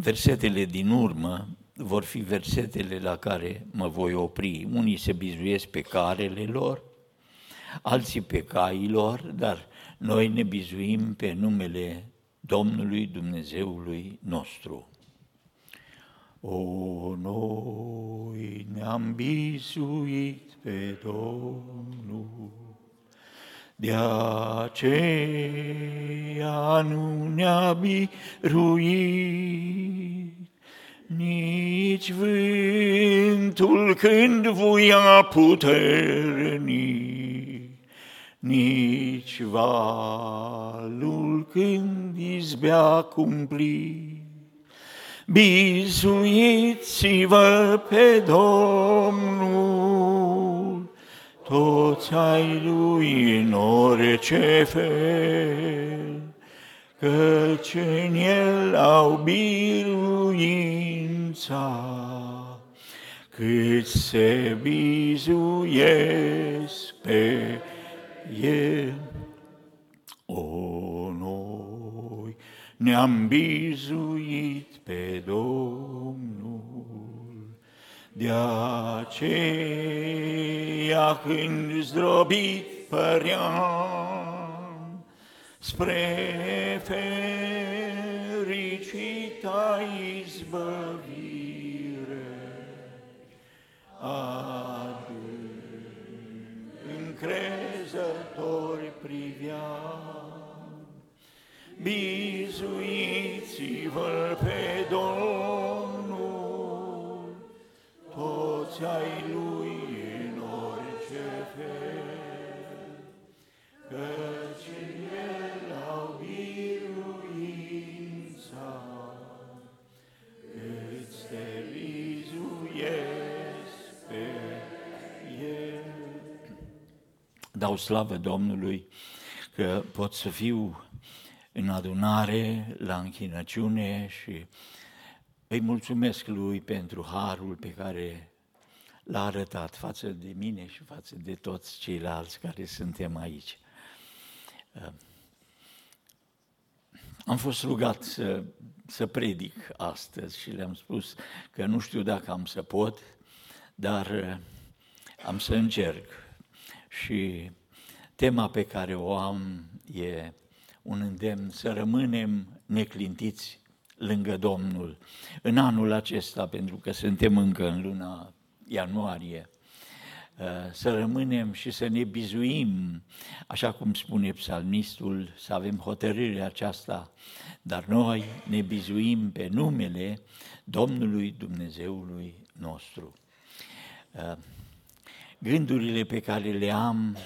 versetele din urmă vor fi versetele la care mă voi opri. Unii se bizuiesc pe carele lor, alții pe cailor, dar noi ne bizuim pe numele Domnului Dumnezeului nostru. O, noi ne-am bizuit pe Domnul, de aceea nu ne-a biruit, nici vântul când voia puternic, nici valul când izbea cumplit. Bizuiți-vă pe Domnul, toți ai Lui în orice fel, căci în El au biruința, cât se bizuiesc pe El. O, noi ne-am bizuit pe Domnul, de aceea când zdrobit păream spre fericita izbăvire, adânc încrezători priveam, bizuiți-vă Dau slavă Domnului că pot să fiu în adunare, la închinăciune și îi mulțumesc lui pentru harul pe care l-a arătat față de mine și față de toți ceilalți care suntem aici. Am fost rugat să, să predic astăzi și le-am spus că nu știu dacă am să pot, dar am să încerc. Și tema pe care o am e un îndemn să rămânem neclintiți lângă Domnul în anul acesta, pentru că suntem încă în luna ianuarie, să rămânem și să ne bizuim, așa cum spune psalmistul, să avem hotărârea aceasta, dar noi ne bizuim pe numele Domnului Dumnezeului nostru. Gândurile pe care le am,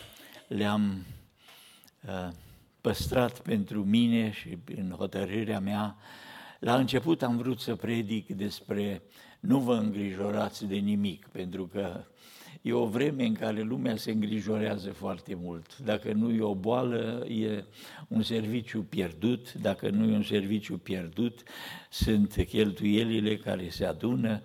le-am păstrat pentru mine și în hotărârea mea. La început am vrut să predic despre nu vă îngrijorați de nimic, pentru că e o vreme în care lumea se îngrijorează foarte mult. Dacă nu e o boală, e un serviciu pierdut, dacă nu e un serviciu pierdut, sunt cheltuielile care se adună,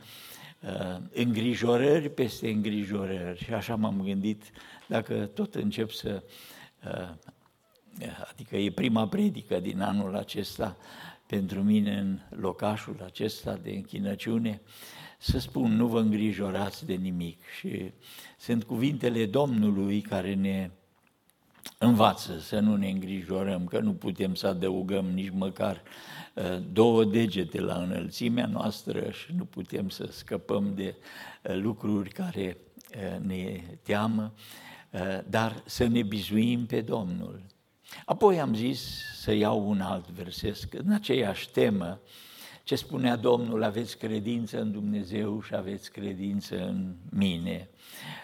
uh, îngrijorări peste îngrijorări. Și așa m-am gândit, dacă tot încep să uh, adică e prima predică din anul acesta pentru mine în locașul acesta de închinăciune, să spun, nu vă îngrijorați de nimic. Și sunt cuvintele Domnului care ne învață să nu ne îngrijorăm, că nu putem să adăugăm nici măcar uh, două degete la înălțimea noastră și nu putem să scăpăm de uh, lucruri care uh, ne teamă, dar să ne bizuim pe Domnul Apoi am zis să iau un alt verset, în aceeași temă, ce spunea Domnul, aveți credință în Dumnezeu și aveți credință în mine.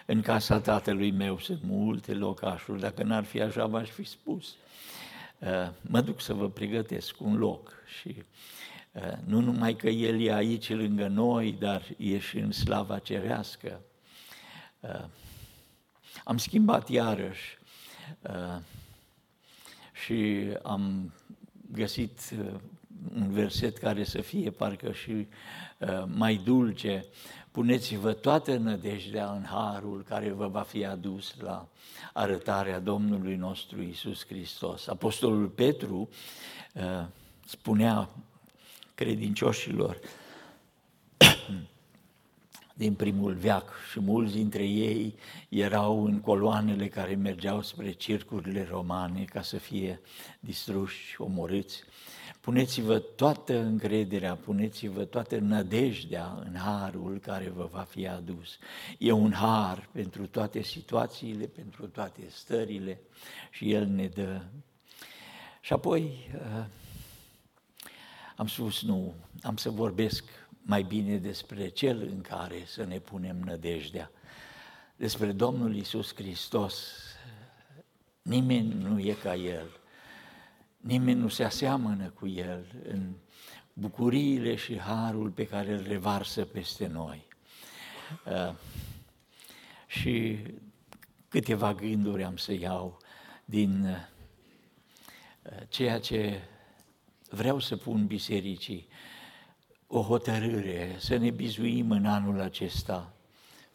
În casa tatălui meu sunt multe locașuri, dacă n-ar fi așa, v-aș fi spus. Uh, mă duc să vă pregătesc un loc și uh, nu numai că El e aici lângă noi, dar e și în slava cerească. Uh, am schimbat iarăși și am găsit uh, un verset care să fie parcă și uh, mai dulce. Puneți-vă toată nădejdea în harul care vă va fi adus la arătarea Domnului nostru Isus Hristos. Apostolul Petru uh, spunea credincioșilor din primul veac și mulți dintre ei erau în coloanele care mergeau spre circurile romane ca să fie distruși, omorâți. Puneți-vă toată încrederea, puneți-vă toată nădejdea în harul care vă va fi adus. E un har pentru toate situațiile, pentru toate stările și El ne dă. Și apoi uh, am spus, nu, am să vorbesc mai bine despre Cel în care să ne punem nădejdea, despre Domnul Isus Hristos. Nimeni nu e ca El, nimeni nu se aseamănă cu El în bucuriile și harul pe care îl revarsă peste noi. Uh, și câteva gânduri am să iau din uh, ceea ce vreau să pun bisericii o hotărâre să ne bizuim în anul acesta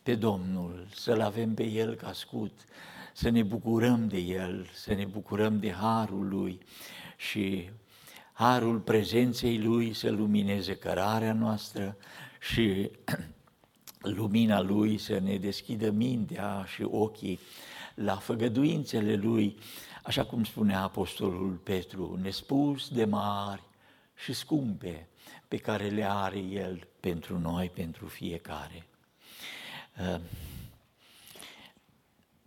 pe Domnul, să-L avem pe El ca scut, să ne bucurăm de El, să ne bucurăm de Harul Lui și Harul prezenței Lui să lumineze cărarea noastră și lumina Lui să ne deschidă mintea și ochii la făgăduințele Lui, așa cum spunea Apostolul Petru, nespus de mari și scumpe, pe care le are El pentru noi, pentru fiecare. Uh,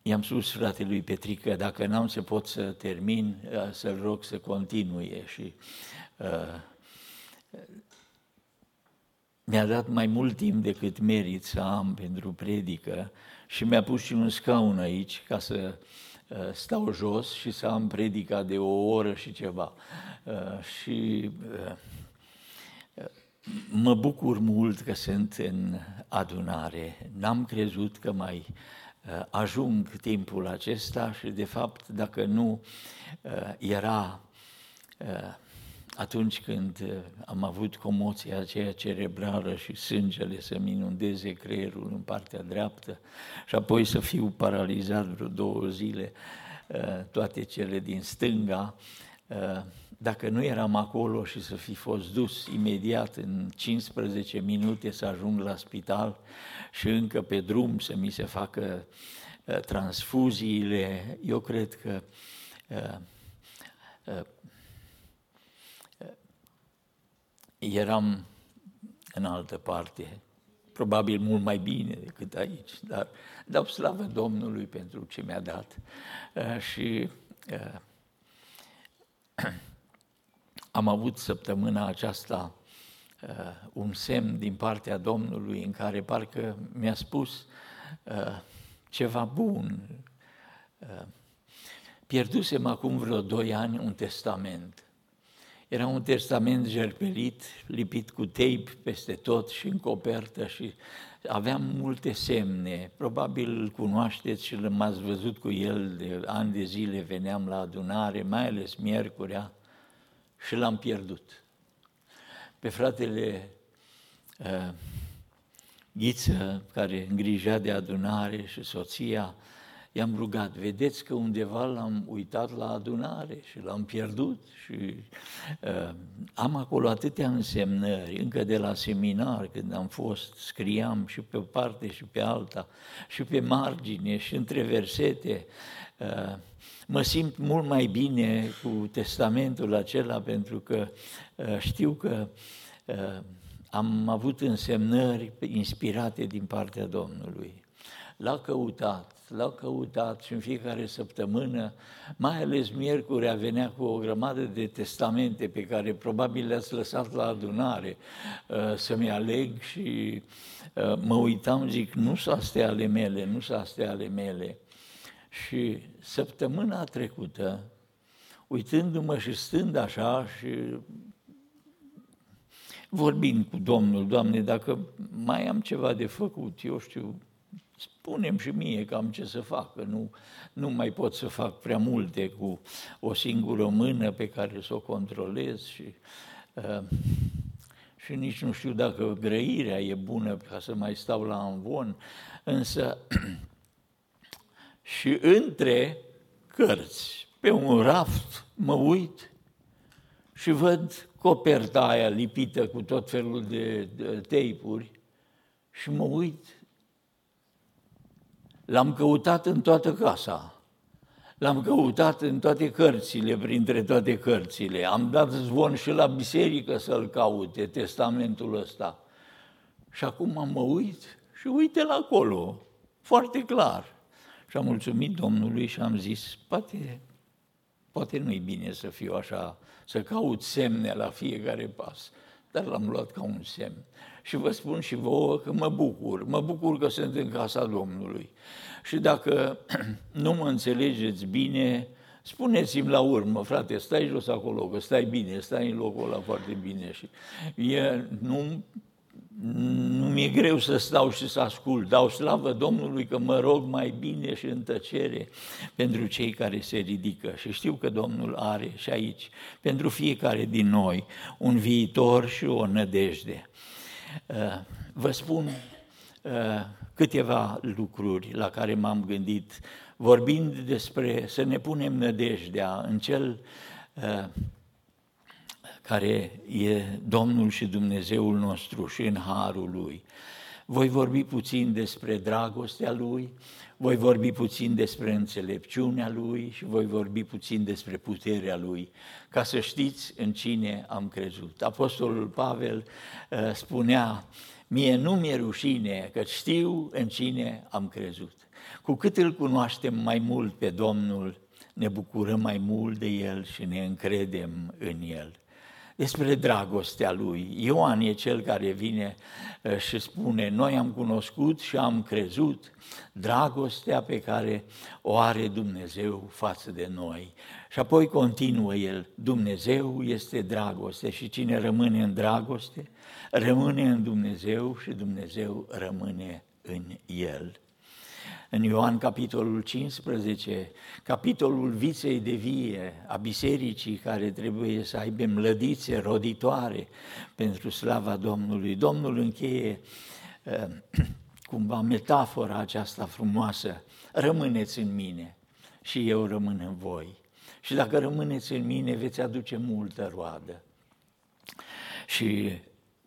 i-am spus fratelui Petrică, dacă n-am să pot să termin, uh, să-l rog să continue și uh, mi-a dat mai mult timp decât merit să am pentru predică și mi-a pus și un scaun aici ca să stau jos și să am predica de o oră și ceva. Și Mă bucur mult că sunt în adunare. N-am crezut că mai uh, ajung timpul acesta și, de fapt, dacă nu uh, era uh, atunci când am avut comoția aceea cerebrală și sângele să-mi inundeze creierul în partea dreaptă și apoi să fiu paralizat vreo două zile, toate cele din stânga, dacă nu eram acolo și să fi fost dus imediat în 15 minute să ajung la spital și încă pe drum să mi se facă uh, transfuziile, eu cred că uh, uh, eram în altă parte, probabil mult mai bine decât aici, dar dau slavă Domnului pentru ce mi-a dat. Și am avut săptămâna aceasta uh, un semn din partea Domnului în care parcă mi-a spus uh, ceva bun. Uh, pierdusem acum vreo doi ani un testament. Era un testament jerpelit, lipit cu tape peste tot și în copertă și aveam multe semne. Probabil îl cunoașteți și l-ați văzut cu el de ani de zile, veneam la adunare, mai ales miercurea și l-am pierdut. Pe fratele uh, Ghiță, care îngrija de adunare și soția, i-am rugat, vedeți că undeva l-am uitat la adunare și l-am pierdut și uh, am acolo atâtea însemnări, încă de la seminar când am fost, scriam și pe o parte și pe alta, și pe margine și între versete, uh, mă simt mult mai bine cu testamentul acela pentru că uh, știu că uh, am avut însemnări inspirate din partea Domnului. L-a căutat, l-a căutat și în fiecare săptămână, mai ales miercuri, venea cu o grămadă de testamente pe care probabil le-ați lăsat la adunare uh, să-mi aleg și mă uitam, zic, nu sunt astea ale mele, nu sunt astea ale mele. Și săptămâna trecută, uitându-mă și stând așa și vorbind cu Domnul, Doamne, dacă mai am ceva de făcut, eu știu, spunem și mie că am ce să fac, că nu, nu mai pot să fac prea multe cu o singură mână pe care să o controlez și, uh, și nici nu știu dacă grăirea e bună ca să mai stau la învon, însă și între cărți, pe un raft, mă uit și văd coperta aia lipită cu tot felul de, de teipuri și mă uit. L-am căutat în toată casa. L-am căutat în toate cărțile, printre toate cărțile. Am dat zvon și la biserică să-l caute, testamentul ăsta. Și acum mă uit și uite la acolo, foarte clar. Și am mulțumit Domnului și am zis, poate, poate nu-i bine să fiu așa, să caut semne la fiecare pas, dar l-am luat ca un semn. Și vă spun și vouă că mă bucur, mă bucur că sunt în casa Domnului. Și dacă nu mă înțelegeți bine, spuneți-mi la urmă, frate, stai jos acolo, că stai bine, stai în locul ăla foarte bine. Și e, nu nu mi-e greu să stau și să ascult, dau slavă Domnului că mă rog mai bine și în tăcere pentru cei care se ridică. Și știu că Domnul are și aici, pentru fiecare din noi, un viitor și o nădejde. Uh, vă spun uh, câteva lucruri la care m-am gândit, vorbind despre să ne punem nădejdea în cel uh, care e Domnul și Dumnezeul nostru și în harul Lui. Voi vorbi puțin despre dragostea Lui, voi vorbi puțin despre înțelepciunea Lui și voi vorbi puțin despre puterea Lui, ca să știți în cine am crezut. Apostolul Pavel uh, spunea, mie nu mi-e rușine, că știu în cine am crezut. Cu cât îl cunoaștem mai mult pe Domnul, ne bucurăm mai mult de El și ne încredem în El despre dragostea lui. Ioan e cel care vine uh, și spune, noi am cunoscut și am crezut dragostea pe care o are Dumnezeu față de noi. Și apoi continuă el, Dumnezeu este dragoste și cine rămâne în dragoste, rămâne în Dumnezeu și Dumnezeu rămâne în el în Ioan capitolul 15, capitolul viței de vie a bisericii care trebuie să aibă mlădițe roditoare pentru slava Domnului. Domnul încheie uh, cumva metafora aceasta frumoasă, rămâneți în mine și eu rămân în voi. Și dacă rămâneți în mine, veți aduce multă roadă. Și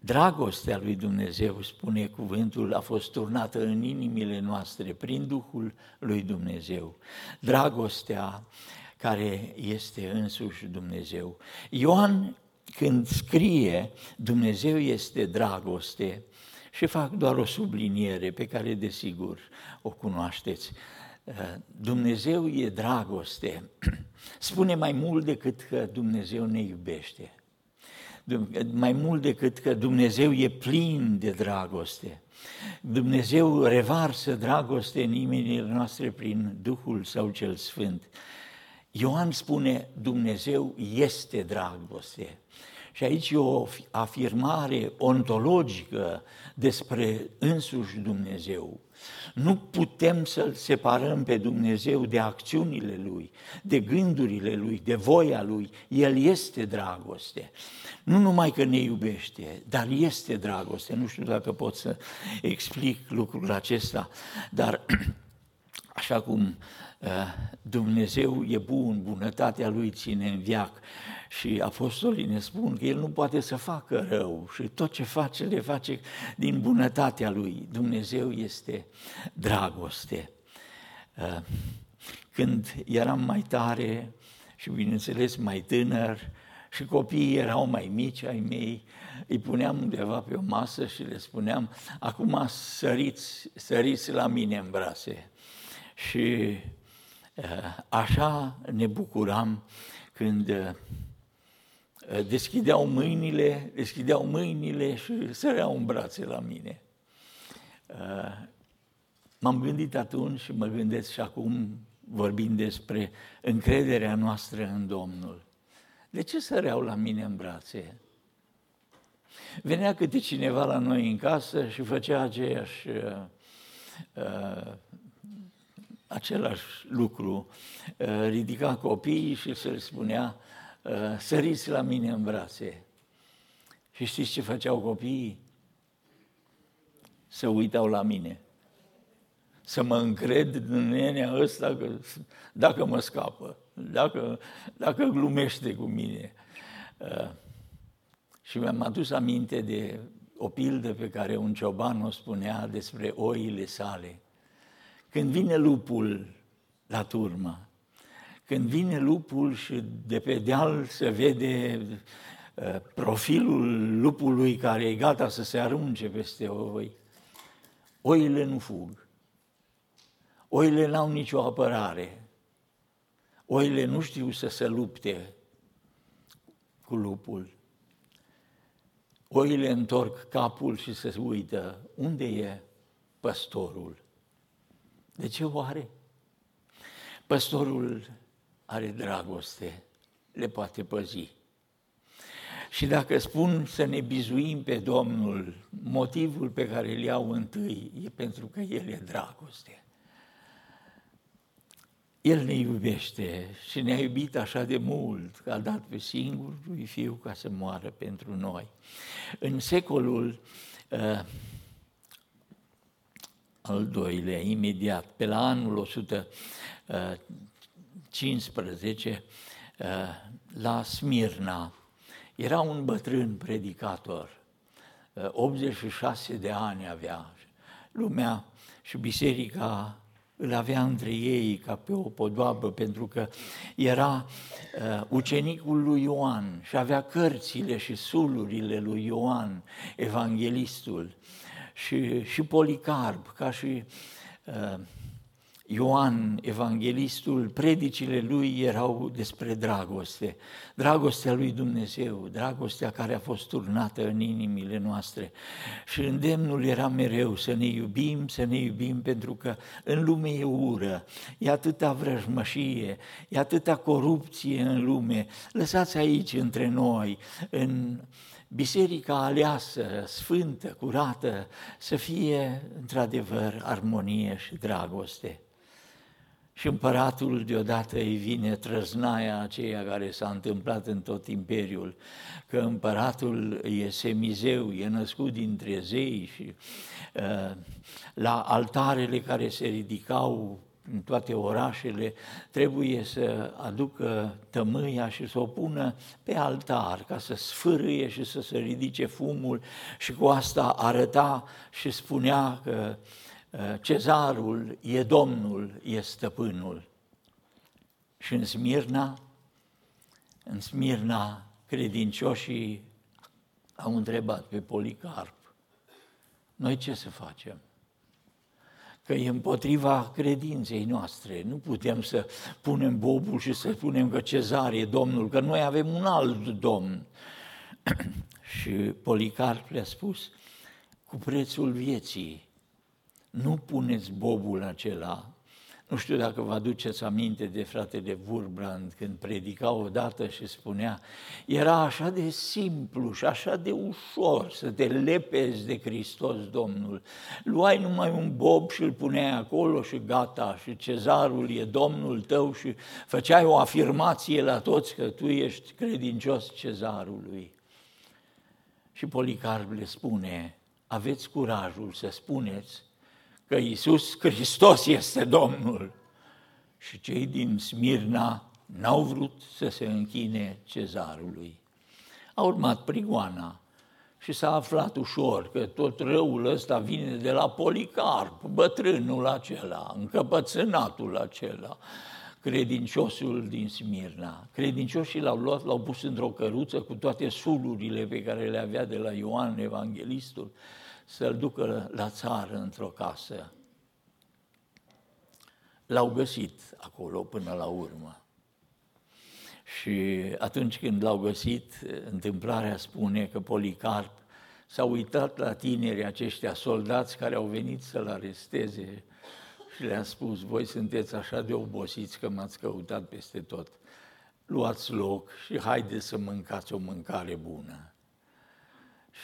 Dragostea lui Dumnezeu, spune cuvântul, a fost turnată în inimile noastre prin Duhul lui Dumnezeu. Dragostea care este însuși Dumnezeu. Ioan, când scrie Dumnezeu este dragoste, și fac doar o subliniere pe care desigur o cunoașteți. Dumnezeu e dragoste. Spune mai mult decât că Dumnezeu ne iubește mai mult decât că Dumnezeu e plin de dragoste. Dumnezeu revarsă dragoste în inimile noastre prin Duhul Său cel Sfânt. Ioan spune, Dumnezeu este dragoste. Și aici e o afirmare ontologică despre însuși Dumnezeu. Nu putem să-L separăm pe Dumnezeu de acțiunile Lui, de gândurile Lui, de voia Lui. El este dragoste. Nu numai că ne iubește, dar este dragoste. Nu știu dacă pot să explic lucrul acesta, dar așa cum uh, Dumnezeu e bun, bunătatea Lui ține în viac și apostolii ne spun că El nu poate să facă rău și tot ce face, le face din bunătatea Lui. Dumnezeu este dragoste. Uh, când eram mai tare și, bineînțeles, mai tânăr, și copiii erau mai mici ai mei, îi puneam undeva pe o masă și le spuneam, acum săriți, săriți la mine în brațe. Și uh, așa ne bucuram când uh, deschideau mâinile, deschideau mâinile și săreau în brațe la mine. Uh, m-am gândit atunci și mă gândesc și acum vorbind despre încrederea noastră în Domnul. De ce săreau la mine în brațe? Venea câte cineva la noi în casă și făcea aceeași, uh, uh, același lucru. Uh, ridica copiii și se le spunea, uh, săriți la mine în brațe. Și știți ce făceau copiii? Se uitau la mine. Să mă încred în nenea ăsta că dacă mă scapă dacă, dacă glumește cu mine. Uh, Și mi-am adus aminte de o pildă pe care un cioban o spunea despre oile sale. Când vine lupul la turmă, când vine lupul și de pe deal se vede uh, profilul lupului care e gata să se arunce peste oi, oile nu fug. Oile n-au nicio apărare. Oile nu știu să se lupte cu lupul. Oile întorc capul și se uită. Unde e păstorul? De ce oare? Păstorul are dragoste, le poate păzi. Și dacă spun să ne bizuim pe Domnul, motivul pe care îl iau întâi e pentru că El e dragoste. El ne iubește și ne-a iubit așa de mult că a dat pe singurul lui Fiu ca să moară pentru noi. În secolul uh, al doilea, imediat, pe la anul 115, uh, la Smirna, era un bătrân predicator, 86 uh, de ani avea. Lumea și biserica îl avea între ei ca pe o podoabă, pentru că era uh, ucenicul lui Ioan și avea cărțile și sulurile lui Ioan, evanghelistul, și, și Policarp, ca și uh, Ioan, evanghelistul, predicile lui erau despre dragoste, dragostea lui Dumnezeu, dragostea care a fost turnată în inimile noastre. Și îndemnul era mereu să ne iubim, să ne iubim, pentru că în lume e ură, e atâta vrăjmășie, e atâta corupție în lume. Lăsați aici între noi, în biserica aleasă, sfântă, curată, să fie într-adevăr armonie și dragoste. Și împăratul deodată îi vine trăznaia aceea care s-a întâmplat în tot imperiul, că împăratul e semizeu, e născut dintre zei și uh, la altarele care se ridicau în toate orașele, trebuie să aducă tămâia și să o pună pe altar, ca să sfârâie și să se ridice fumul și cu asta arăta și spunea că uh, Eh, cezarul e domnul, e stăpânul. Și în Smirna, în Smirna, credincioșii au întrebat pe Policarp, noi ce să facem? Că e împotriva credinței noastre. Nu putem să punem bobul și să spunem că cezar e domnul, că noi avem un alt domn. și Policarp le-a spus, cu prețul vieții nu puneți bobul acela. Nu știu dacă vă aduceți aminte de fratele Wurbrand când predica odată și spunea era așa de simplu și așa de ușor să te lepezi de Hristos Domnul. Luai numai un bob și îl puneai acolo și gata și cezarul e Domnul tău și făceai o afirmație la toți că tu ești credincios cezarului. Și Policarp le spune, aveți curajul să spuneți că Iisus Hristos este Domnul. Și cei din Smirna n-au vrut să se închine cezarului. A urmat prigoana și s-a aflat ușor că tot răul ăsta vine de la Policarp, bătrânul acela, încăpățânatul acela, credinciosul din Smirna. Credincioșii l-au luat, l-au pus într-o căruță cu toate sulurile pe care le avea de la Ioan Evanghelistul să-l ducă la țară într-o casă. L-au găsit acolo până la urmă. Și atunci când l-au găsit, întâmplarea spune că Policarp s-a uitat la tinerii aceștia soldați care au venit să-l aresteze și le-a spus, voi sunteți așa de obosiți că m-ați căutat peste tot. Luați loc și haideți să mâncați o mâncare bună.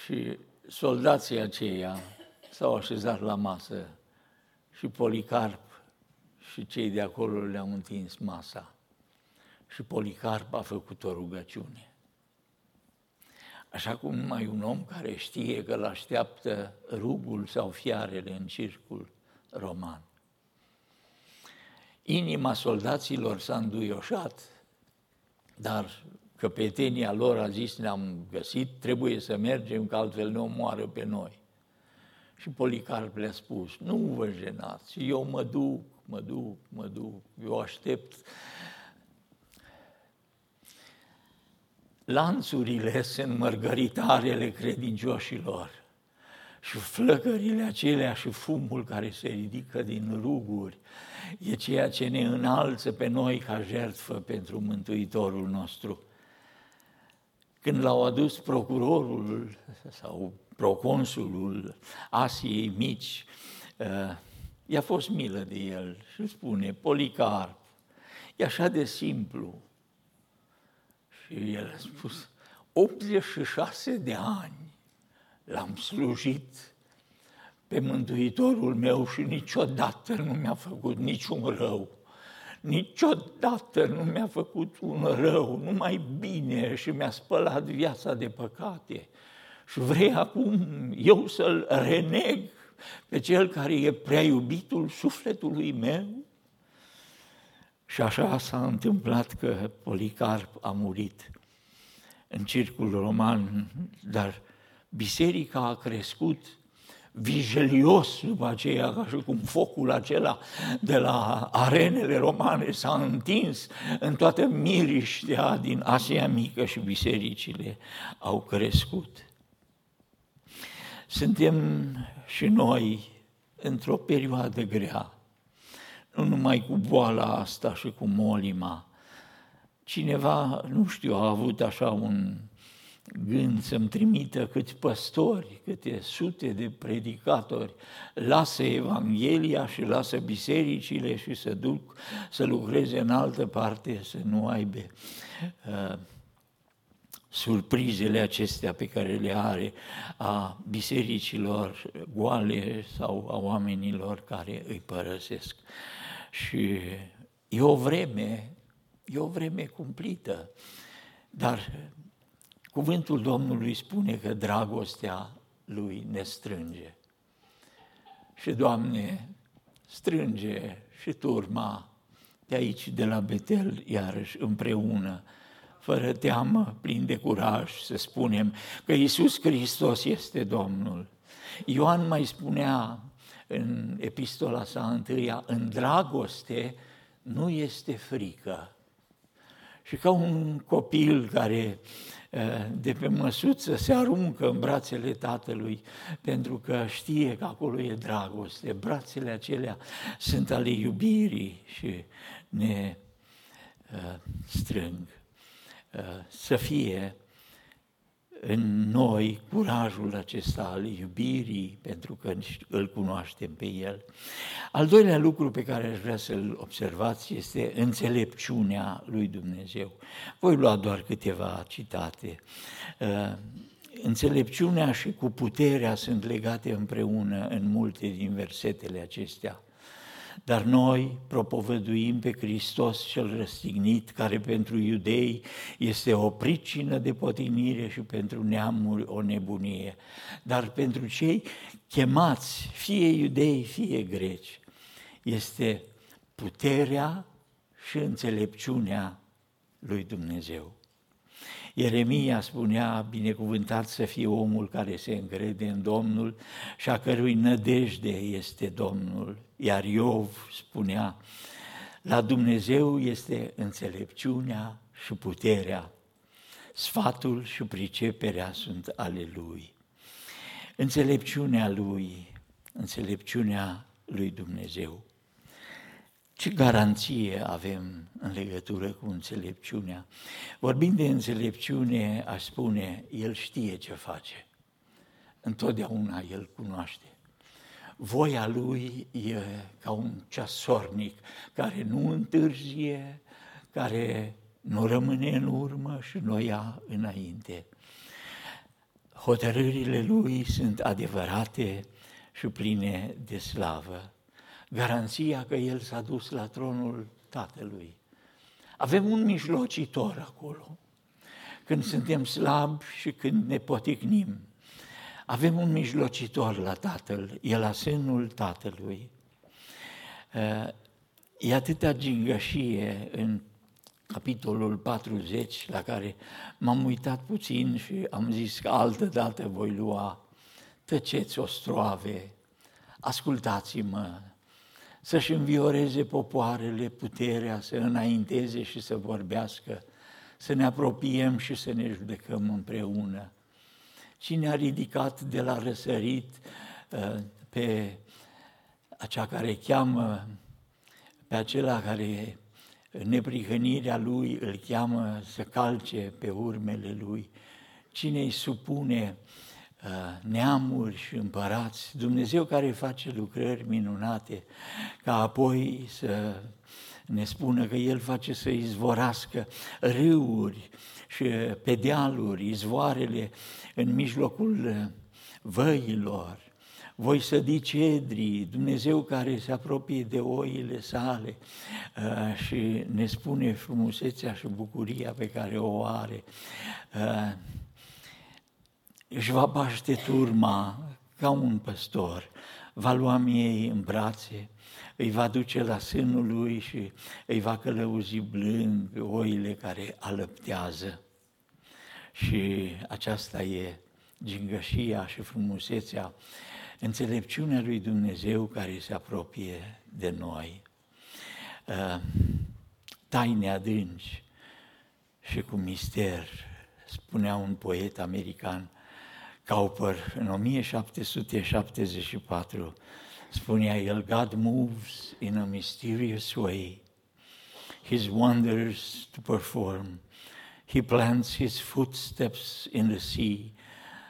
Și soldații aceia s-au așezat la masă și Policarp și cei de acolo le-au întins masa. Și Policarp a făcut o rugăciune. Așa cum numai un om care știe că îl așteaptă rugul sau fiarele în circul roman. Inima soldaților s-a înduioșat, dar căpetenia lor a zis, ne-am găsit, trebuie să mergem, că altfel ne omoară pe noi. Și Policarp le-a spus, nu vă jenați, eu mă duc, mă duc, mă duc, eu aștept. Lanțurile sunt mărgăritarele credincioșilor și flăcările acelea și fumul care se ridică din ruguri e ceea ce ne înalță pe noi ca jertfă pentru Mântuitorul nostru. Când l-au adus procurorul sau proconsulul Asiei Mici, uh, i-a fost milă de el și spune, Policarp, e așa de simplu. Și el a spus, 86 de ani l-am slujit pe Mântuitorul meu și niciodată nu mi-a făcut niciun rău. Niciodată nu mi-a făcut un rău, numai bine și mi-a spălat viața de păcate. Și vrei acum eu să-l reneg pe cel care e prea iubitul sufletului meu? Și așa s-a întâmplat că Policarp a murit în circul roman, dar biserica a crescut vigilios după aceea, ca și cum focul acela de la arenele romane s-a întins în toată miriștea din Asia Mică și bisericile au crescut. Suntem și noi într-o perioadă grea, nu numai cu boala asta și cu molima. Cineva, nu știu, a avut așa un gând să-mi trimită câți păstori, câte sute de predicatori, lasă Evanghelia și lasă bisericile și să duc să lucreze în altă parte, să nu aibă uh, surprizele acestea pe care le are a bisericilor goale sau a oamenilor care îi părăsesc. Și e o vreme, e o vreme cumplită, dar Cuvântul Domnului spune că dragostea Lui ne strânge. Și, Doamne, strânge și turma de aici, de la Betel, iarăși împreună, fără teamă, plin de curaj, să spunem că Iisus Hristos este Domnul. Ioan mai spunea în epistola sa întâia, în dragoste nu este frică. Și ca un copil care Eh, de pe măsuță se aruncă în brațele tatălui pentru că știe că acolo e dragoste. Brațele acelea sunt ale iubirii și ne eh, strâng. Eh, să fie în noi curajul acesta al iubirii, pentru că îl cunoaștem pe El. Al doilea lucru pe care aș vrea să-l observați este înțelepciunea lui Dumnezeu. Voi lua doar câteva citate. Uh, înțelepciunea și cu puterea sunt legate împreună în multe din versetele acestea. Dar noi propovăduim pe Hristos cel răstignit, care pentru iudei este o pricină de potinire și pentru neamuri o nebunie. Dar pentru cei chemați, fie iudei, fie greci, este puterea și înțelepciunea lui Dumnezeu. Ieremia spunea, binecuvântat să fie omul care se încrede în Domnul și a cărui nădejde este Domnul. Iar Iov spunea, la Dumnezeu este înțelepciunea și puterea, sfatul și priceperea sunt ale Lui. Înțelepciunea Lui, înțelepciunea Lui Dumnezeu. Ce garanție avem în legătură cu înțelepciunea? Vorbind de înțelepciune, aș spune, El știe ce face. Întotdeauna El cunoaște. Voia Lui e ca un ceasornic care nu întârzie, care nu rămâne în urmă și nu ia înainte. Hotărârile Lui sunt adevărate și pline de slavă garanția că El s-a dus la tronul Tatălui. Avem un mijlocitor acolo. Când suntem slabi și când ne poticnim, avem un mijlocitor la Tatăl, e la sânul Tatălui. E atâta gingășie în capitolul 40, la care m-am uitat puțin și am zis că altă dată voi lua. Tăceți, ostroave, ascultați-mă, să-și învioreze popoarele puterea, să înainteze și să vorbească, să ne apropiem și să ne judecăm împreună. Cine a ridicat de la răsărit uh, pe acea care cheamă, pe acela care neprihănirea lui îl cheamă să calce pe urmele lui, cine îi supune uh, neamuri și împărați, Dumnezeu care face lucrări minunate, ca apoi să ne spună că El face să izvorască râuri și pe dealuri, izvoarele în mijlocul văilor, voi sădi cedrii, Dumnezeu care se apropie de oile sale uh, și ne spune frumusețea și bucuria pe care o are. Uh, își va baște turma ca un păstor, va lua miei în brațe, îi va duce la sânul lui și îi va călăuzi blând pe oile care alăptează. Și aceasta e gingășia și frumusețea, înțelepciunea lui Dumnezeu care se apropie de noi. Uh, taine adânci și cu mister, spunea un poet american, Cowper, în 1774, spunea el, God moves in a mysterious way, His wonders to perform. He plants His footsteps in the sea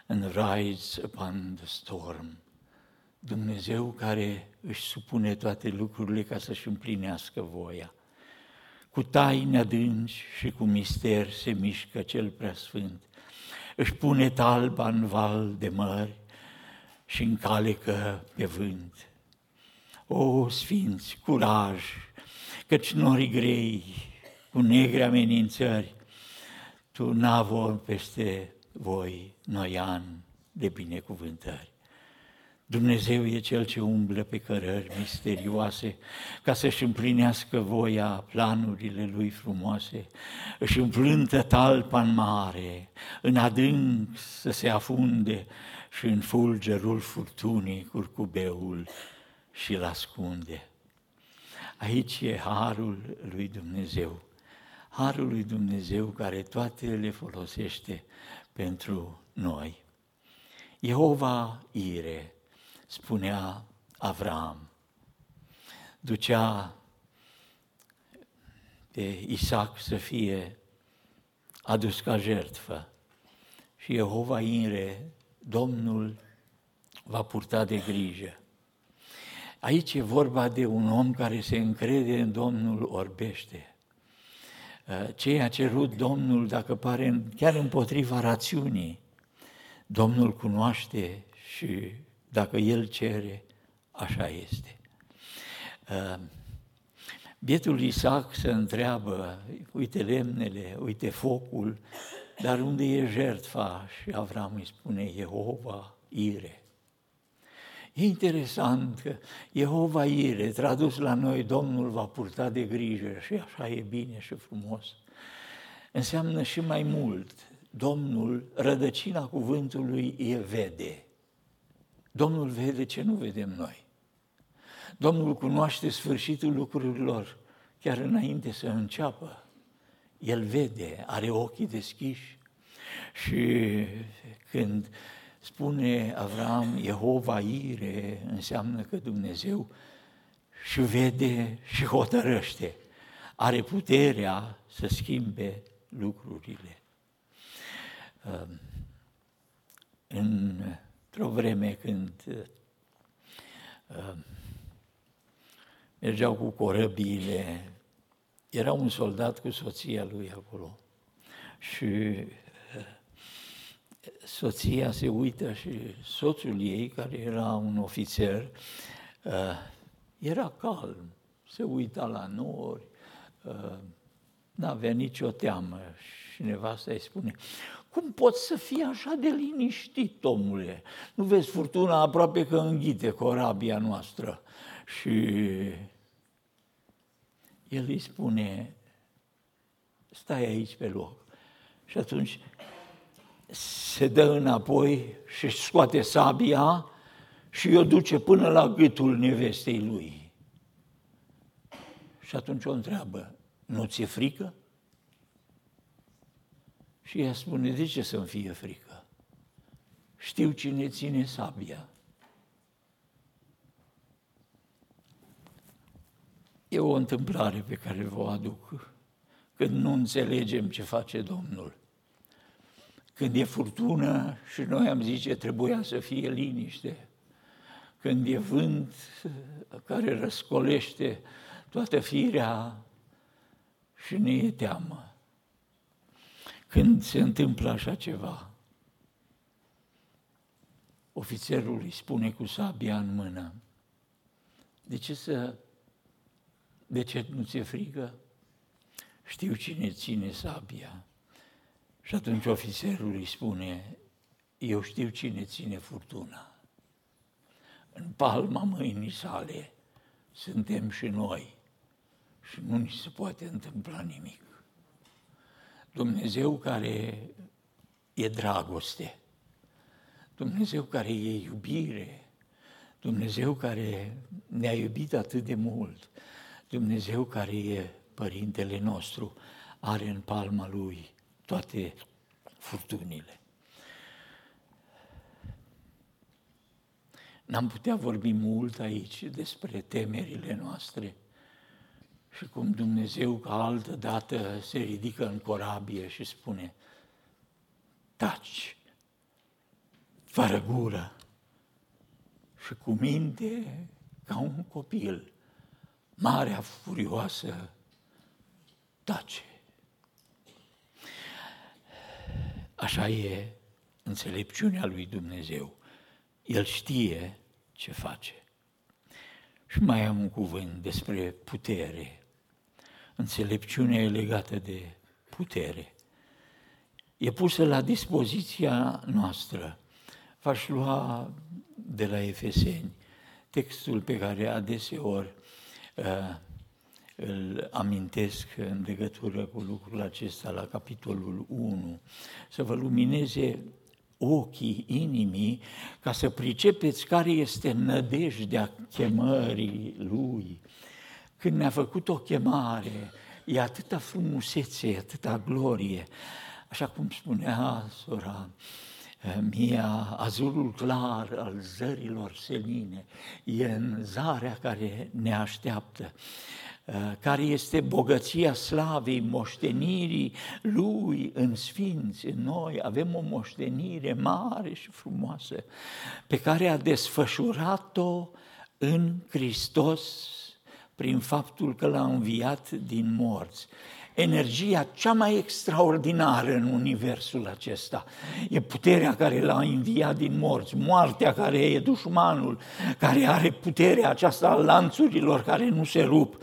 and rides upon the storm. Dumnezeu care își supune toate lucrurile ca să-și împlinească voia. Cu taine adânci și cu mister se mișcă cel preasfânt. Își pune talba în val de mări și încalecă pe vânt. O, sfinți, curaj, căci nori grei, cu negre amenințări, tu navor peste voi noi ani de binecuvântări. Dumnezeu e Cel ce umblă pe cărări misterioase ca să-și împlinească voia planurile Lui frumoase, își împlântă talpa în mare, în adânc să se afunde și în fulgerul furtunii curcubeul și-l ascunde. Aici e harul lui Dumnezeu, harul lui Dumnezeu care toate le folosește pentru noi. Jehova Ire, spunea Avram, ducea pe Isaac să fie adus ca jertfă și Jehova Ire, Domnul va purta de grijă. Aici e vorba de un om care se încrede în Domnul orbește. Ce a cerut Domnul, dacă pare chiar împotriva rațiunii, Domnul cunoaște și dacă El cere, așa este. Bietul Isaac se întreabă, uite lemnele, uite focul, dar unde e jertfa? Și Avram îi spune, Jehova, Ire. E interesant că Jehova Ire, tradus la noi, Domnul va purta de grijă și așa e bine și frumos. Înseamnă și mai mult, Domnul, rădăcina cuvântului e vede. Domnul vede ce nu vedem noi. Domnul cunoaște sfârșitul lucrurilor chiar înainte să înceapă. El vede, are ochii deschiși și când spune Avram, Jehova Ire, înseamnă că Dumnezeu și vede și hotărăște. Are puterea să schimbe lucrurile. Într-o vreme când mergeau cu corăbile, era un soldat cu soția lui acolo. Și soția se uită și soțul ei, care era un ofițer, uh, era calm, se uita la nori, uh, n-avea nicio teamă și nevasta îi spune, cum poți să fii așa de liniștit, omule? Nu vezi furtuna aproape că înghite corabia noastră. Și el îi spune, stai aici pe loc. Și atunci se dă înapoi și scoate sabia și o duce până la gâtul nevestei lui. Și atunci o întreabă, nu ți-e frică? Și ea spune, de ce să-mi fie frică? Știu cine ține sabia. E o întâmplare pe care vă aduc când nu înțelegem ce face Domnul. Când e furtună și noi am zice trebuia să fie liniște. Când e vânt care răscolește toată firea și ne e teamă. Când se întâmplă așa ceva, ofițerul îi spune cu sabia în mână, de ce să, de ce nu ți-e frică? Știu cine ține sabia. Și atunci ofițerul îi spune, eu știu cine ține furtuna. În palma mâinii sale suntem și noi și nu ni se poate întâmpla nimic. Dumnezeu care e dragoste, Dumnezeu care e iubire, Dumnezeu care ne-a iubit atât de mult, Dumnezeu care e Părintele nostru, are în palma Lui toate furtunile. N-am putea vorbi mult aici despre temerile noastre și cum Dumnezeu ca altă dată se ridică în corabie și spune taci, fără gură și cu minte ca un copil, marea furioasă tace. Așa e înțelepciunea lui Dumnezeu. El știe ce face. Și mai am un cuvânt despre putere. Înțelepciunea e legată de putere. E pusă la dispoziția noastră. V-aș lua de la Efeseni textul pe care adeseori uh, îl amintesc în legătură cu lucrul acesta la capitolul 1, să vă lumineze ochii inimii ca să pricepeți care este nădejdea chemării Lui. Când ne-a făcut o chemare, e atâta frumusețe, atâta glorie, așa cum spunea sora eh, Mia, azurul clar al zărilor seline, e în zarea care ne așteaptă. Uh, care este bogăția slavei, moștenirii Lui în sfinți, în noi. Avem o moștenire mare și frumoasă pe care a desfășurat-o în Hristos prin faptul că l-a înviat din morți energia cea mai extraordinară în universul acesta. E puterea care l-a înviat din morți, moartea care e dușmanul, care are puterea aceasta a lanțurilor care nu se rup.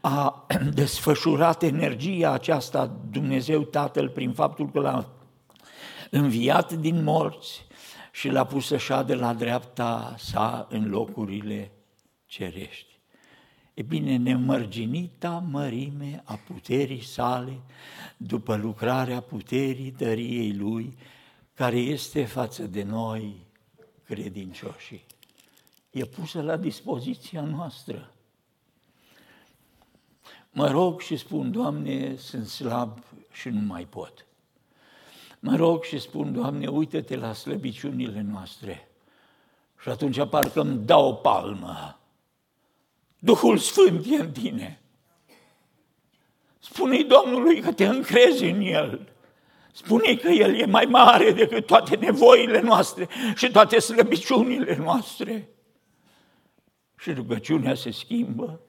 A desfășurat energia aceasta Dumnezeu Tatăl prin faptul că l-a înviat din morți și l-a pus să șadă la dreapta sa în locurile cerești. E bine, nemărginita mărime a puterii sale, după lucrarea puterii dăriei Lui, care este față de noi credincioșii. E pusă la dispoziția noastră. Mă rog și spun, Doamne, sunt slab și nu mai pot. Mă rog și spun, Doamne, uită-te la slăbiciunile noastre. Și atunci parcă îmi dau o palmă Duhul Sfânt e în tine. Spune-i Domnului că te încrezi în El. spune că El e mai mare decât toate nevoile noastre și toate slăbiciunile noastre. Și rugăciunea se schimbă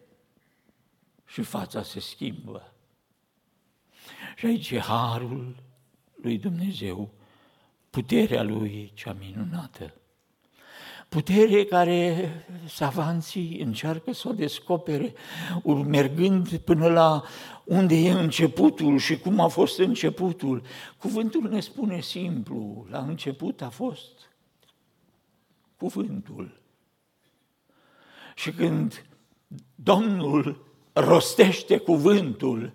și fața se schimbă. Și aici e harul lui Dumnezeu, puterea lui cea minunată putere care savanții încearcă să o descopere, mergând până la unde e începutul și cum a fost începutul. Cuvântul ne spune simplu, la început a fost cuvântul. Și când Domnul rostește cuvântul,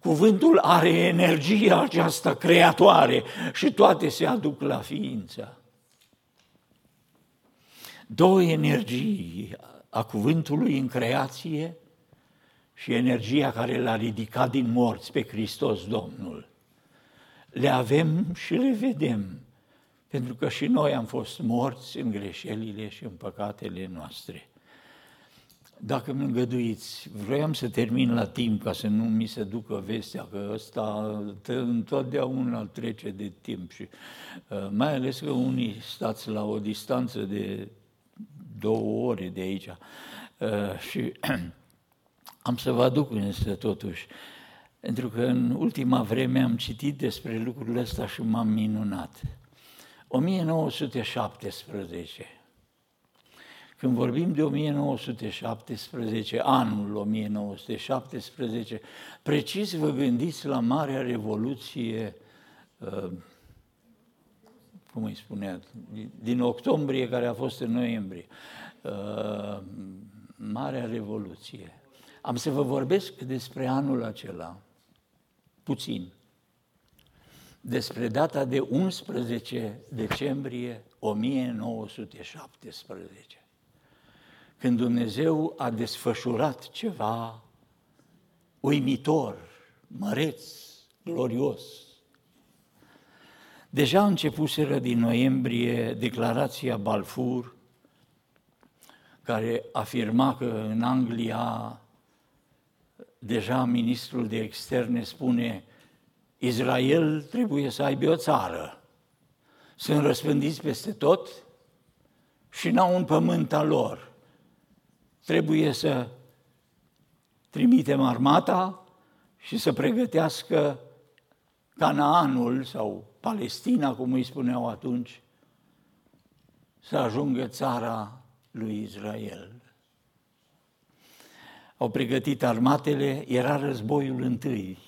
Cuvântul are energia aceasta creatoare și toate se aduc la ființă. Două energii a cuvântului în creație și energia care l-a ridicat din morți pe Hristos Domnul. Le avem și le vedem, pentru că și noi am fost morți în greșelile și în păcatele noastre. Dacă mi îngăduiți, vroiam să termin la timp ca să nu mi se ducă vestea că ăsta întotdeauna trece de timp și uh, mai ales că unii stați la o distanță de două ore de aici uh, și am să vă aduc însă totuși, pentru că în ultima vreme am citit despre lucrurile astea și m-am minunat. 1917 când vorbim de 1917, anul 1917, precis vă gândiți la Marea Revoluție, uh, cum îi spunea, din octombrie, care a fost în noiembrie. Uh, Marea Revoluție. Am să vă vorbesc despre anul acela, puțin, despre data de 11 decembrie 1917 când Dumnezeu a desfășurat ceva uimitor, măreț, glorios. Deja începuseră din noiembrie declarația Balfour, care afirma că în Anglia deja ministrul de externe spune Israel trebuie să aibă o țară. Sunt răspândiți peste tot și n-au un pământ al lor trebuie să trimitem armata și să pregătească Canaanul sau Palestina, cum îi spuneau atunci, să ajungă țara lui Israel. Au pregătit armatele, era războiul întâi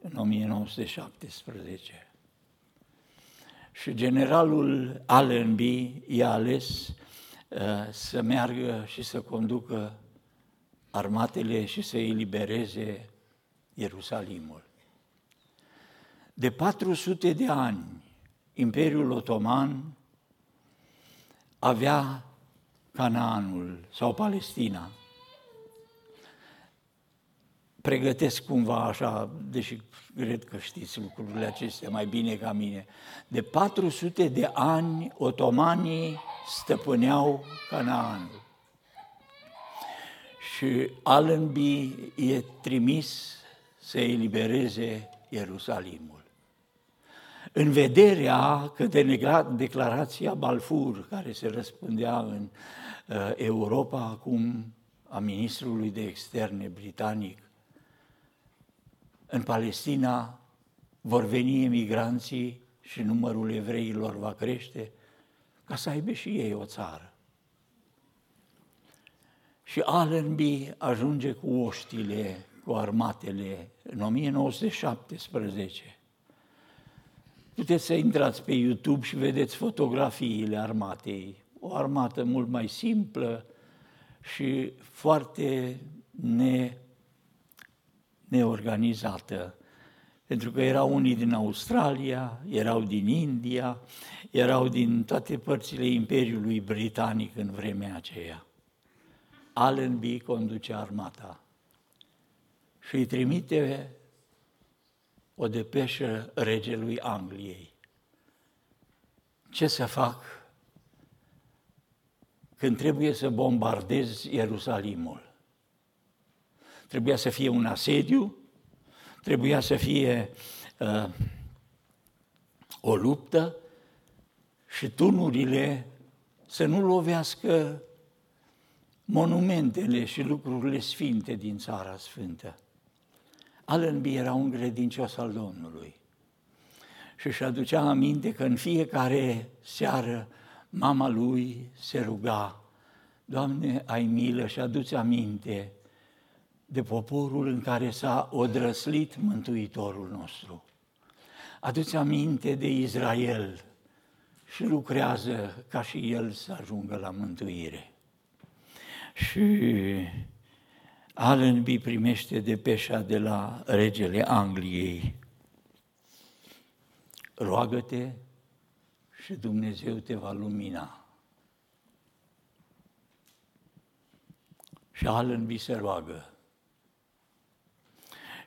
în 1917. Și generalul Allenby i-a ales Uh, să meargă și să conducă armatele și să elibereze Ierusalimul. De 400 de ani, Imperiul Otoman avea Canaanul sau Palestina pregătesc cumva așa, deși cred că știți lucrurile acestea mai bine ca mine. De 400 de ani otomanii stăpâneau Canaanul. Și Allenby e trimis să elibereze Ierusalimul. În vederea că de declarația Balfour, care se răspândea în uh, Europa acum, a ministrului de externe britanic, în Palestina vor veni emigranții și numărul evreilor va crește, ca să aibă și ei o țară. Și Allenby ajunge cu oștile, cu armatele, în 1917. Puteți să intrați pe YouTube și vedeți fotografiile armatei. O armată mult mai simplă și foarte ne neorganizată, pentru că erau unii din Australia, erau din India, erau din toate părțile Imperiului Britanic în vremea aceea. Allenby conduce armata și îi trimite o depeșă regelui Angliei. Ce să fac când trebuie să bombardez Ierusalimul? Trebuia să fie un asediu, trebuia să fie uh, o luptă și tunurile să nu lovească monumentele și lucrurile sfinte din țara sfântă. Allenby era un credincios al Domnului și își aducea aminte că în fiecare seară mama lui se ruga, Doamne, ai milă și aduți aminte de poporul în care s-a odrăslit Mântuitorul nostru. Aduți aminte de Israel și lucrează ca și el să ajungă la mântuire. Și Allenby primește depeșa de la regele Angliei. Roagă-te și Dumnezeu te va lumina. Și Allenby se roagă.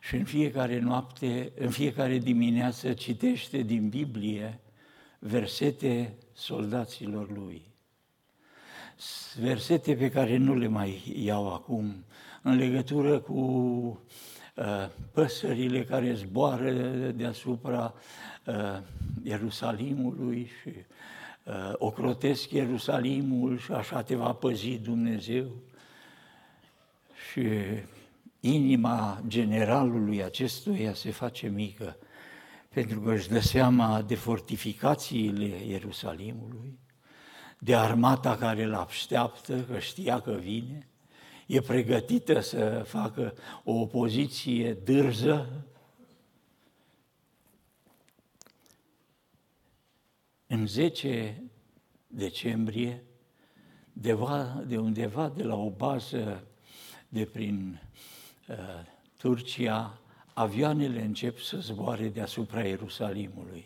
Și în fiecare noapte, în fiecare dimineață citește din Biblie versete soldaților lui. Versete pe care nu le mai iau acum, în legătură cu uh, păsările care zboară deasupra uh, Ierusalimului și uh, ocrotesc Ierusalimul și așa te va păzi Dumnezeu. Și inima generalului acestuia se face mică, pentru că își dă seama de fortificațiile Ierusalimului, de armata care îl așteaptă, că știa că vine, e pregătită să facă o opoziție dârză. În 10 decembrie, de undeva de la o bază de prin uh, Turcia, avioanele încep să zboare deasupra Ierusalimului.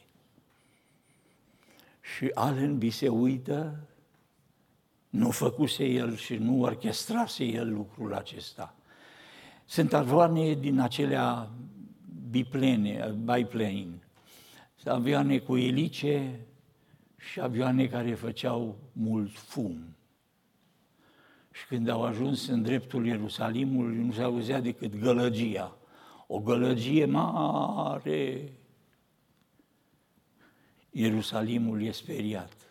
Și Allenby se uită, nu făcuse el și nu orchestrase el lucrul acesta. Sunt avioane din acelea biplane, biplane, avioane cu elice și avioane care făceau mult fum. Și când au ajuns în dreptul Ierusalimului, nu se auzea decât gălăgia. O gălăgie mare. Ierusalimul e speriat.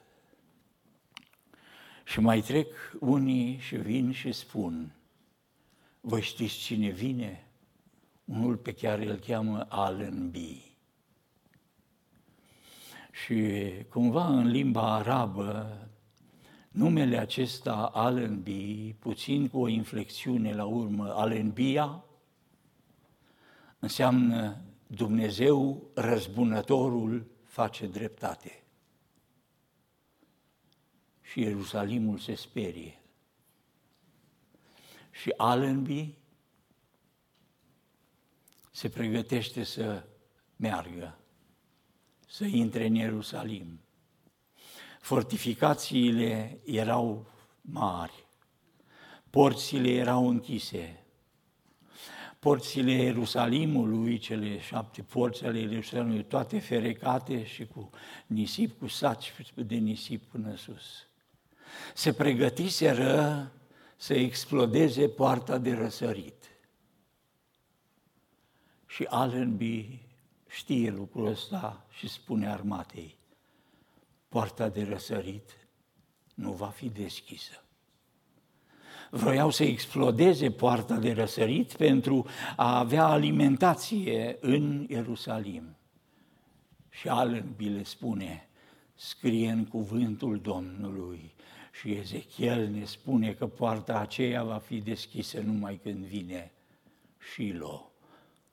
Și mai trec unii și vin și spun, vă știți cine vine? Unul pe care îl cheamă Allenby. Și cumva în limba arabă Numele acesta, Allenby, puțin cu o inflexiune la urmă, Allenbia, înseamnă Dumnezeu răzbunătorul face dreptate. Și Ierusalimul se sperie. Și Allenby se pregătește să meargă, să intre în Ierusalim. Fortificațiile erau mari, porțile erau închise, porțile Ierusalimului, cele șapte porți ale Ierusalimului, toate ferecate și cu nisip, cu saci de nisip până sus. Se pregătiseră să explodeze poarta de răsărit. Și Allenby știe lucrul ăsta și spune armatei, poarta de răsărit nu va fi deschisă. Vroiau să explodeze poarta de răsărit pentru a avea alimentație în Ierusalim. Și Allenby le spune, scrie în cuvântul Domnului și Ezechiel ne spune că poarta aceea va fi deschisă numai când vine Shilo,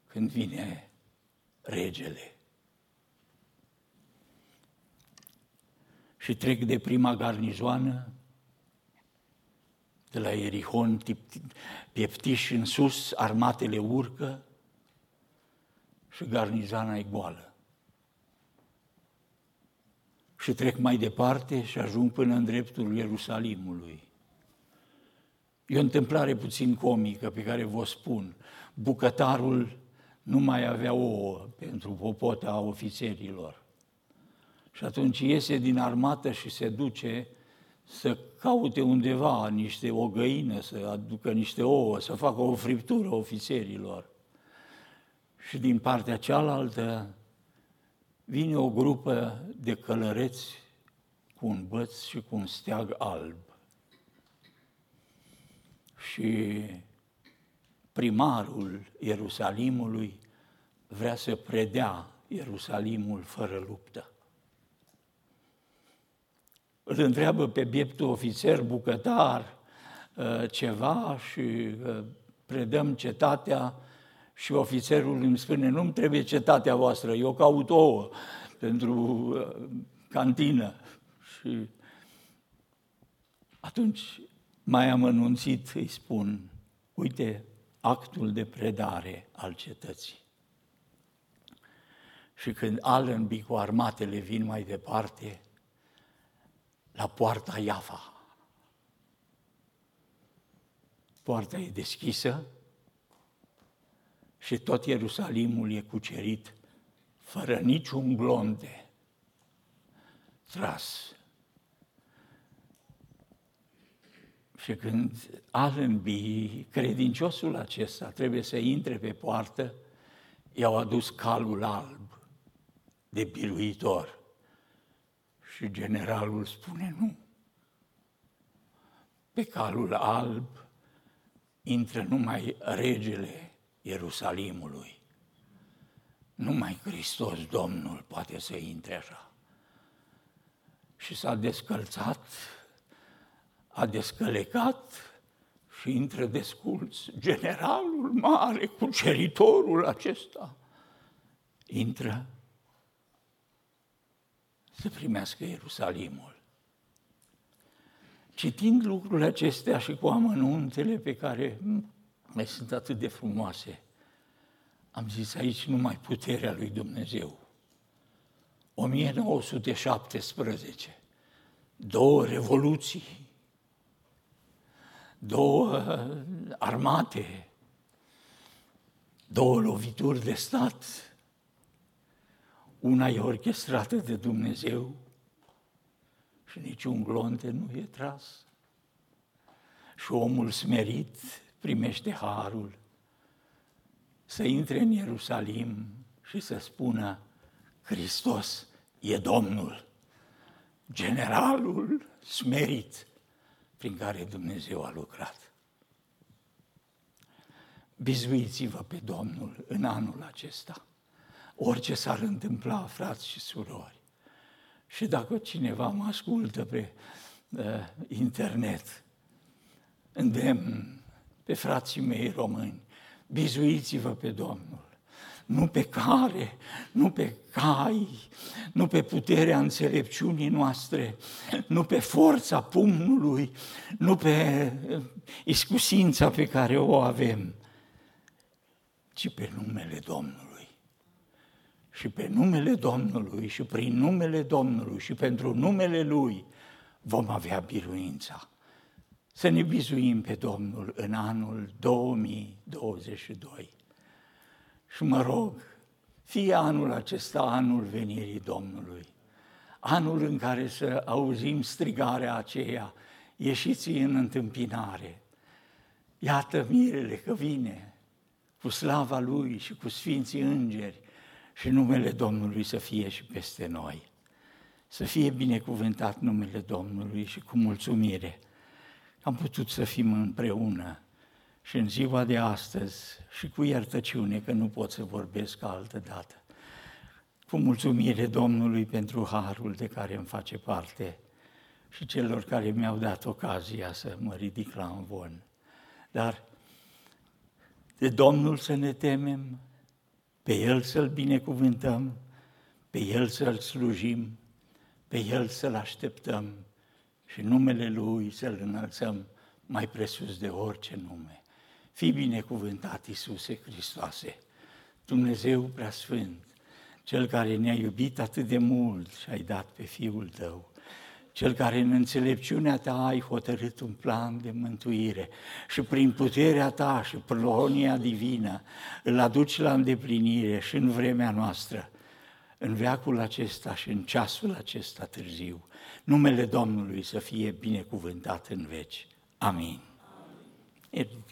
când vine regele. și trec de prima garnizoană, de la Erihon, pieptiși în sus, armatele urcă și garnizoana e goală. Și trec mai departe și ajung până în dreptul Ierusalimului. E o întâmplare puțin comică pe care vă spun. Bucătarul nu mai avea ouă pentru popota ofițerilor. Și atunci iese din armată și se duce să caute undeva niște o găină, să aducă niște ouă, să facă o friptură ofițerilor. Și din partea cealaltă vine o grupă de călăreți cu un băț și cu un steag alb. Și primarul Ierusalimului vrea să predea Ierusalimul fără luptă îl întreabă pe bieptul ofițer, bucătar, uh, ceva și uh, predăm cetatea și ofițerul îmi spune, nu-mi trebuie cetatea voastră, eu caut ouă pentru uh, cantină. Și atunci mai am anunțit, îi spun, uite, actul de predare al cetății. Și când Allenby cu armatele vin mai departe, la poarta Iafa, poarta e deschisă și tot Ierusalimul e cucerit fără niciun glonte tras. Și când Allenby, credinciosul acesta, trebuie să intre pe poartă, i-au adus calul alb de biruitor. Și generalul spune nu. Pe calul alb intră numai regele Ierusalimului. Numai Hristos Domnul poate să intre așa. Și s-a descălțat, a descălecat și intră desculț. Generalul mare, cuceritorul acesta, intră să primească Ierusalimul. Citind lucrurile acestea și cu amănuntele pe care mai sunt atât de frumoase, am zis aici numai puterea lui Dumnezeu. 1917, două revoluții, două armate, două lovituri de stat, una e orchestrată de Dumnezeu și niciun glonte nu e tras. Și omul smerit primește harul să intre în Ierusalim și să spună Hristos e Domnul, generalul smerit prin care Dumnezeu a lucrat. Bizuiți-vă pe Domnul în anul acesta, orice s-ar întâmpla, frați și surori. Și dacă cineva mă ascultă pe uh, internet, îndemn pe frații mei români, bizuiți-vă pe Domnul. Nu pe care, nu pe cai, nu pe puterea înțelepciunii noastre, nu pe forța pumnului, nu pe uh, iscusința pe care o avem, ci pe numele Domnului. Și pe numele Domnului și prin numele Domnului și pentru numele Lui vom avea biruința să ne bizuim pe Domnul în anul 2022. Și mă rog, fie anul acesta anul venirii Domnului, anul în care să auzim strigarea aceea, ieșiți în întâmpinare, iată mirele că vine, cu slava Lui și cu sfinții îngeri și numele Domnului să fie și peste noi. Să fie binecuvântat numele Domnului și cu mulțumire am putut să fim împreună și în ziua de astăzi și cu iertăciune că nu pot să vorbesc altă dată. Cu mulțumire Domnului pentru harul de care îmi face parte și celor care mi-au dat ocazia să mă ridic la învon. Dar de Domnul să ne temem, pe El să-L binecuvântăm, pe El să-L slujim, pe El să-L așteptăm și numele Lui să-L înălțăm mai presus de orice nume. Fii binecuvântat, Iisuse Hristoase, Dumnezeu preasfânt, Cel care ne-a iubit atât de mult și ai dat pe Fiul Tău, Cel care în înțelepciunea Ta ai hotărât un plan de mântuire și prin puterea Ta și prolonia divină îl aduci la îndeplinire și în vremea noastră, în veacul acesta și în ceasul acesta târziu. Numele Domnului să fie binecuvântat în veci. Amin. Amin. Ridicăm.